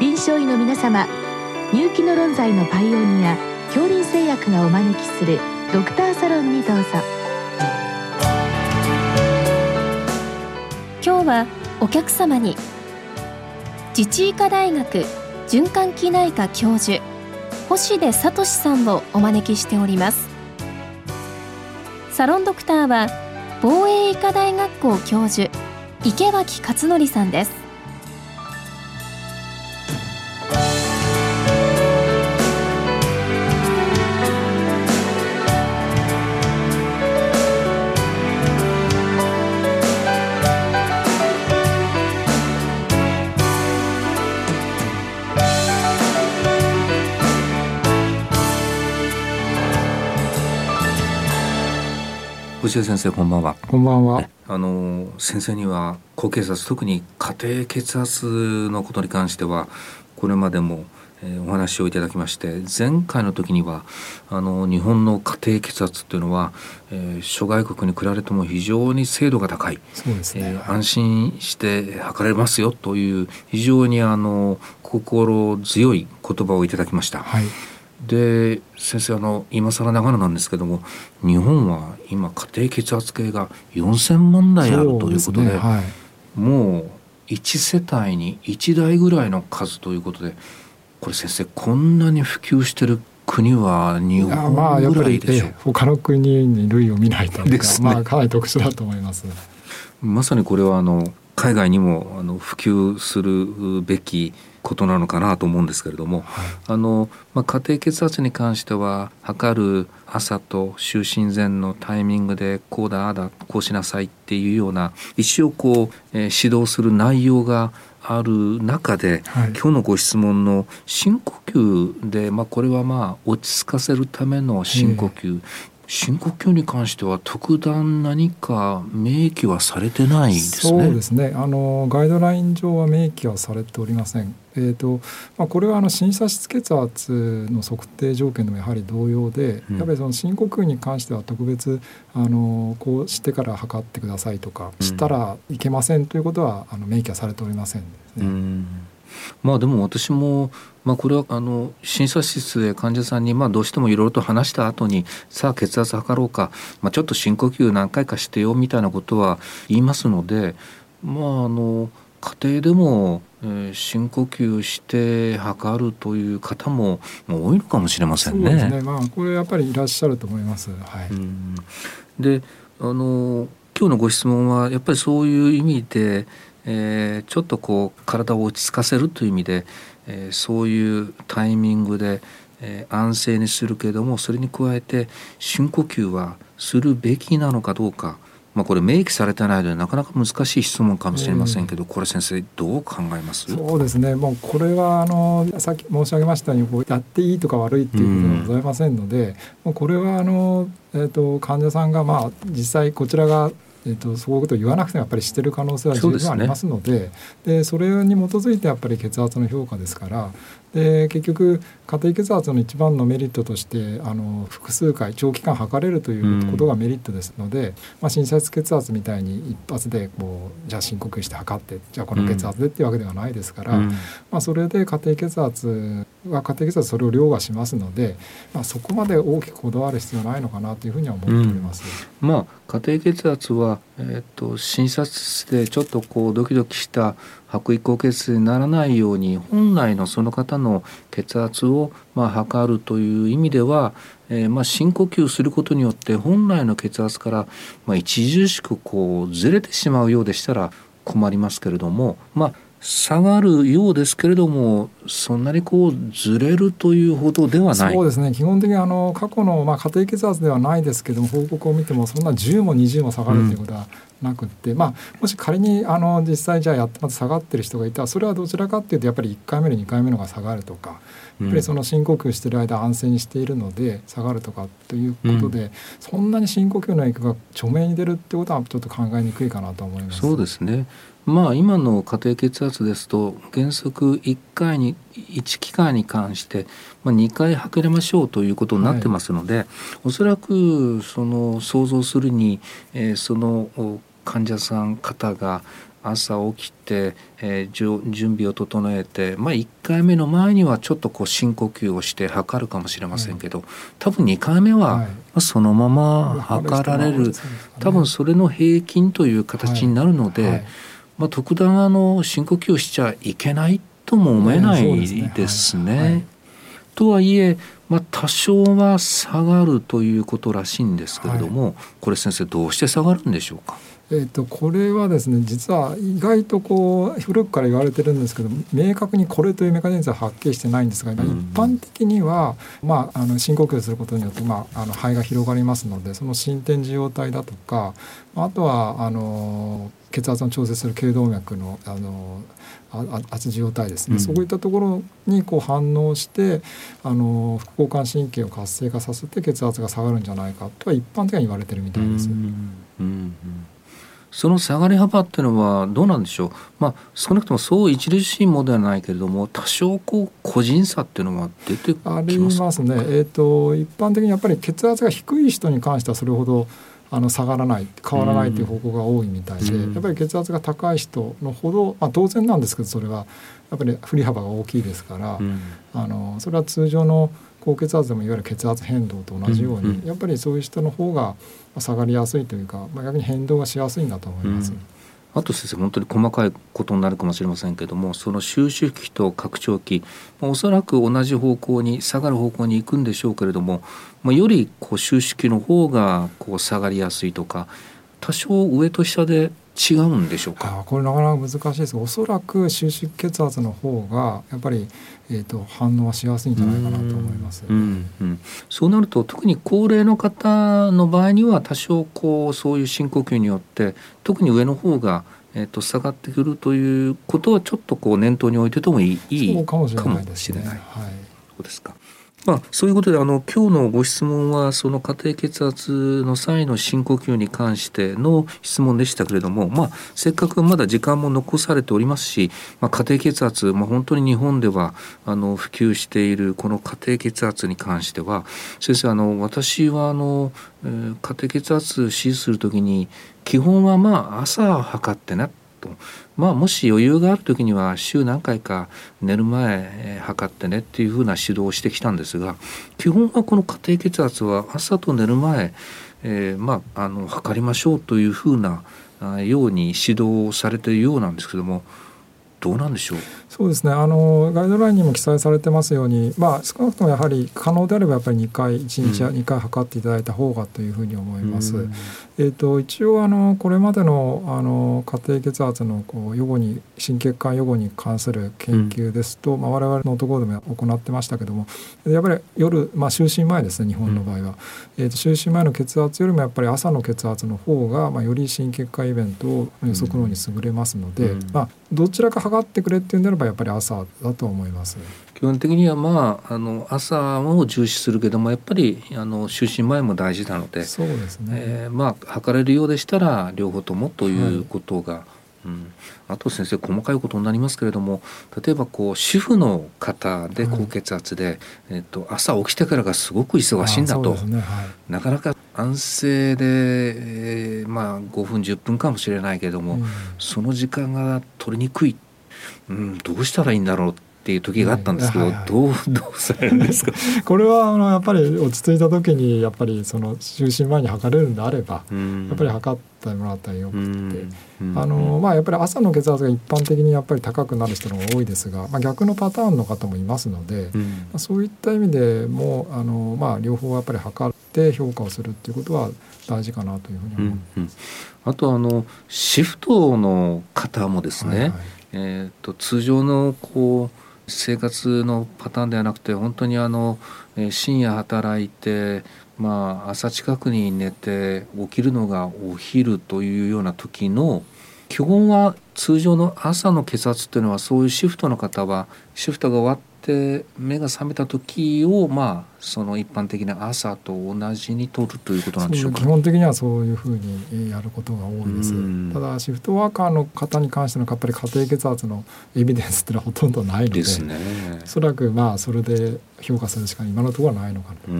臨床医の皆様入気の論剤のパイオニア恐林製薬がお招きするドクターサロンにどうぞ。今日はお客様に自治医科大学循環器内科教授星出聡さんをお招きしております。サロンドクターは防衛医科大学校教授池脇勝則さんです。藤井先生こんばんは。こんばんは。あの先生には高血圧特に家庭血圧のことに関してはこれまでも、えー、お話をいただきまして前回の時にはあの日本の家庭血圧っていうのは、えー、諸外国に比べても非常に精度が高い。そうですね、えー、安心して測れますよという非常にあの心強い言葉をいただきました。はいで先生あの今更ながらなんですけども日本は今家庭血圧計が4,000万台あるということで、ねはい、もう1世帯に1台ぐらいの数ということでこれ先生こんなに普及してる国は日本ぐらいでしょう、まあ、他の国に類を見ないというか、ね、まあかなり特殊だと思います。まさにこれはあの海外にもあの普及するべきことなのかなと思うんですけれども、はい、あのまあ、家庭血圧に関しては測る朝と就寝前のタイミングでこうだああだこうしなさいっていうような一応こう、えー、指導する内容がある中で、はい、今日のご質問の深呼吸で、まあ、これはまあ落ち着かせるための深呼吸深呼吸に関しては特段何か明記はされてないですね。そうですね。あのガイドライン上は明記はされておりません。えーとまあ、これはあの審査室血圧の測定条件でもやはり同様で、うん、やっぱりその深呼吸に関しては特別あのこうしてから測ってくださいとか、したらいけませんということはあの明記はされておりませんですね。うんまあでも私も、まあ、これはあの診察室で患者さんにまあどうしてもいろいろと話した後にさあ血圧測ろうか、まあ、ちょっと深呼吸何回かしてよみたいなことは言いますのでまああの家庭でも、えー、深呼吸して測るという方も多いのかもしれませんね。そうですね。まあこれやっぱりいらっしゃると思います。はい。で、あの今日のご質問はやっぱりそういう意味でえー、ちょっとこう体を落ち着かせるという意味で、えー、そういうタイミングで、えー、安静にするけどもそれに加えて深呼吸はするべきなのかどうか、まあ、これ明記されてないのでなかなか難しい質問かもしれませんけど、これ先生どう考えます？そうですね。もうこれはあのさっき申し上げましたようにこうやっていいとか悪いっていうことはございませんので、もうこれはあの、えーと患者さんがまあ実際こちらがえーと、そういうことを言わなくてもやっぱりしてる可能性は十分ありますので。そで、それに基づいてやっぱり血圧の評価ですからで結局家庭血圧の一番のメリットとしてあの複数回長期間測れるということがメリットですので、うん、まあ、診察血圧みたいに一発でこうじゃあ深呼吸して測ってじゃあこの血圧でっていうわけではないですから、うん、まあ、それで家庭血圧は家庭血圧それを凌駕しますので、まあ、そこまで大きくこだわる必要ないのかなというふうには思っております。うん、まあ、家庭診圧は、えーと、診察室でちょっとこうドキドキした白衣高血圧にならないように本来のその方の血圧をまあ測るという意味では、えー、まあ深呼吸することによって本来の血圧からまあ著しくこうずれてしまうようでしたら困りますけれどもまあ下がるようですけれどもそんなにこうずれるというほどではないそうですね基本的にあの過去の、まあ、家庭血圧ではないですけども報告を見てもそんな10も20も下がるということはなくって、うん、まあ、もし仮にあの実際じゃあやってまず下がってる人がいたらそれはどちらかっていうとやっぱり1回目の2回目のが下がるとか。やっぱりその深呼吸してる間安静にしているので下がるとかということで、うん、そんなに深呼吸の影響が著名に出るってことはちょっと考えにくいかなと思います。そうですね。まあ今の家庭血圧ですと原則1回に1期間に関してまあ2回測れましょうということになってますので、はい、おそらくその想像するに、えー、その患者さん方が朝起きて、えー、準備を整えて、まあ、1回目の前にはちょっとこう深呼吸をして測るかもしれませんけど、多分2回目はそのまま測られる、多分それの平均という形になるので、まあ、特段あの深呼吸しちゃいけないとも思えないですね。とはいえ、まあ、多少は下がるということらしいんですけれども、これ先生どうして下がるんでしょうか？えーと、これはですね実は意外とこう古くから言われてるんですけど明確にこれというメカニズムははっきりしてないんですが、うん、一般的には、まあ、あの深呼吸することによって、まあ、あの肺が広がりますのでその心天受容体だとかあとはあの血圧の調整する頸動脈のあの圧受容体ですね、うん、そういったところにこう反応してあの副交感神経を活性化させて血圧が下がるんじゃないかとは一般的には言われてるみたいです。うん。うんその下がり幅っていうのはどうなんでしょう、まあ、少なくともそう著しいものではないけれども多少こう個人差っていうのは出てきますありますね、えーと、一般的にやっぱり血圧が低い人に関してはそれほどあの下がらない変わらないという方向が多いみたいで、やっぱり血圧が高い人のほど、まあ、当然なんですけどそれはやっぱり振り幅が大きいですから、あのそれは通常の高血圧でもいわゆる血圧変動と同じように、やっぱりそういう人の方が下がりやすいというか、まあ、逆に変動がしやすいんだと思います。うん。あと先生本当に細かいことになるかもしれませんけどもその収縮期と拡張期、まあ、おそらく同じ方向に下がる方向に行くんでしょうけれども、まあ、よりこう収縮期の方がこう下がりやすいとか多少上と下で違うんでしょうか？これなかなか難しいです。おそらく収縮血圧の方がやっぱり、えーと、反応はしやすいんじゃないかなと思います、うんうん、そうなると特に高齢の方の場合には多少こうそういう深呼吸によって特に上の方がえーと、下がってくるということはちょっとこう念頭に置いててもいいいいかもしれない、ね、はい、そうですか。まあ、そういうことであの今日のご質問はその家庭血圧の際の深呼吸に関しての質問でしたけれども、まあ、せっかくまだ時間も残されておりますし、まあ、家庭血圧、まあ、本当に日本ではあの普及しているこの家庭血圧に関しては先生あの私はあの、えー、家庭血圧を指示する時に基本はまあ朝測ってなと。まあもし余裕がある時には週何回か寝る前測ってねっていうふうな指導をしてきたんですが基本はこの家庭血圧は朝と寝る前、えー、まああの測りましょうというふうなように指導されているようなんですけどもどうなんでしょう？そうですね。あのガイドラインにも記載されてますように、まあ、少なくともやはり可能であればやっぱり2回1日2回測っていただいた方がというふうに思います。うん、えーと、一応あのこれまでのあの家庭血圧のこう予後に心血管予後に関する研究ですと、うん、まあ、我々の男でも行ってましたけどもやっぱり夜、まあ、就寝前ですね日本の場合は、うん、えーと、就寝前の血圧よりもやっぱり朝の血圧の方が、まあ、より心血管イベントを予測能に優れますので、まあ、どちらか測ってくれっていうんであればやっぱり朝だと思います。基本的にはまああの朝を重視するけどもやっぱりあの就寝前も大事なのでそうですね、えー、まあ測れるようでしたら両方ともということが、はい。うん、あと先生細かいことになりますけれども例えばこう主婦の方で高血圧で、はい、えーと、朝起きてからがすごく忙しいんだと、ね。はい、なかなか安静で、えー、まあ5分10分かもしれないけれども、うん、その時間が取りにくい、うん、どうしたらいいんだろうっていう時があったんですけど、はいはい、どう どうされるんですか？これはあのやっぱり落ち着いた時にやっぱりその就寝前に測れるんであれば、やっぱり測ってもらったらよくて、あのまあやっぱり朝の血圧が一般的にやっぱり高くなる人の方が多いですが、まあ、逆のパターンの方もいますので、まあ、そういった意味でもあの、まあ、両方やっぱり測って評価をするっていうことは大事かなというふうに思います。うんうん、あとあのシフトの方もですね、はいはい、えーと通常のこう生活のパターンではなくて本当にあの深夜働いてまあ朝近くに寝て起きるのがお昼というような時の基本は通常の朝の血圧っていうのはそういうシフトの方はシフトが終わっって目が覚めた時をまあその一般的な朝と同じに取るということなんでしょうか。基本的にはそういうふうにやることが多いです。ただシフトワーカーの方に関してのやっぱり家庭血圧のエビデンスっていうのはほとんどないのでですね。おそらくまあそれで評価するしか今のところはないのかな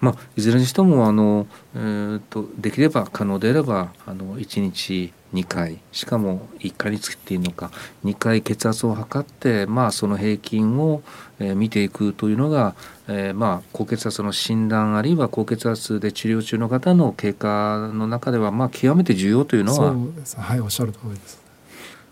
まあ、いずれにしてもあの、えーと、できれば可能であればあの1日2回しかも1回につきていいのか2回血圧を測って、まあ、その平均を、えー、見ていくというのが、えー、まあ、高血圧の診断あるいは高血圧で治療中の方の経過の中では、まあ、極めて重要というのははいおっしゃる通りです。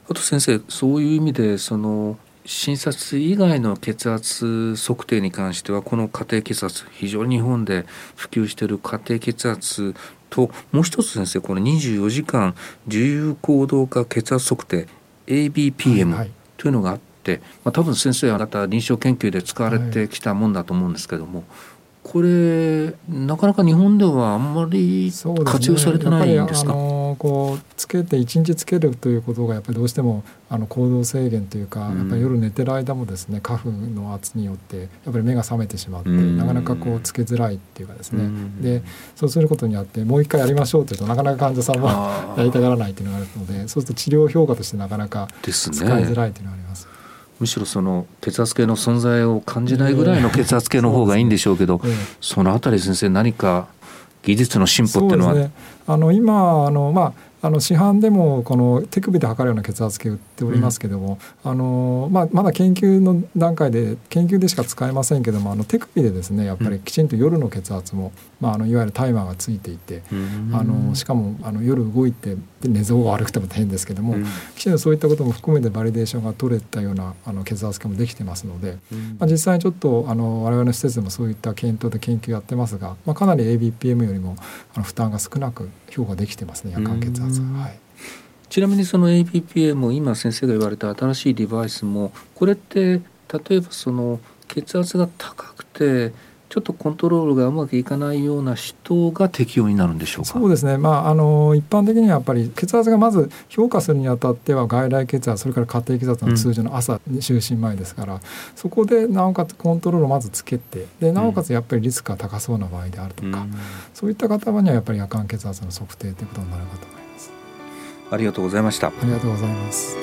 あと先生そういう意味でその診察以外の血圧測定に関してはこの家庭血圧非常に日本で普及している家庭血圧ともう一つ先生この24時間自由行動化血圧測定 ABPM というのがあって、まあ、多分先生あなた臨床研究で使われてきたもんだと思うんですけども、はいこれなかなか日本ではあんまり活用されてないんですか？すね、あのこうつけて一日つけるということがやっぱりどうしてもあの行動制限というか、やっぱり夜寝てる間もですね花粉の圧によってやっぱり目が覚めてしまって、なかなかこうつけづらいっていうかですね、でそうすることによってもう一回やりましょうというとなかなか患者さんはやりたがらないっていうのがあるのでそうすると治療評価としてなかなか使いづらいというのがあります。むしろその血圧計の存在を感じないぐらいの血圧計の方がいいんでしょうけど、そのあたり先生何か技術の進歩っていうのは、ね、あの今あの、まあ、あの市販でもこの手首で測るような血圧計売っておりますけども、うん、あのまあ、まだ研究の段階で研究でしか使えませんけどもあの手首でですねやっぱりきちんと夜の血圧も、まあ、あのいわゆるタイマーがついていて、うん、あのしかもあの夜動いて寝相が悪くても変ですけども、うん、きちんとそういったことも含めてバリデーションが取れたようなあの血圧計もできてますので、まあ、実際にちょっとあの我々の施設でもそういった検討で研究やってますが、まあ、かなり ABPM よりもあの負担が少なく評価できてますね夜間血圧。はい。ちなみにその APPA も今先生が言われた新しいデバイスもこれって例えばその血圧が高くてちょっとコントロールがうまくいかないような人が適用になるんでしょうか？そうですね、まあ、あの一般的にはやっぱり血圧がまず評価するにあたっては外来血圧それから家庭血圧の通常の朝、うん、就寝前ですからそこでなおかつコントロールをまずつけてでなおかつやっぱりリスクが高そうな場合であるとか、うん、そういった方にはやっぱり夜間血圧の測定ということになるかと思います。ありがとうございました。ありがとうございます。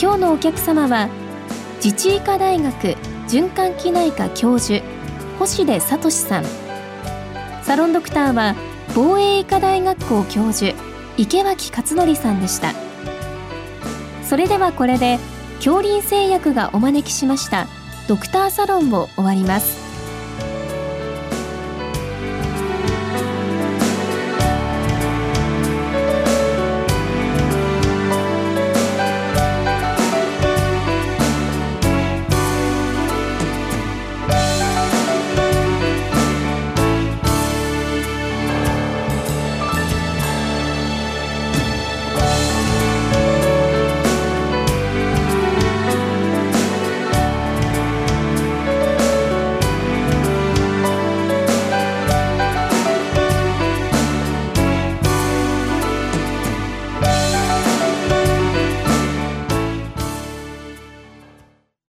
今日のお客様は自治医科大学循環器内科教授星出聡さん。サロンドクターは防衛医科大学校教授池脇勝則さんでした。それではこれで恐林製薬がお招きしましたドクターサロンを終わります。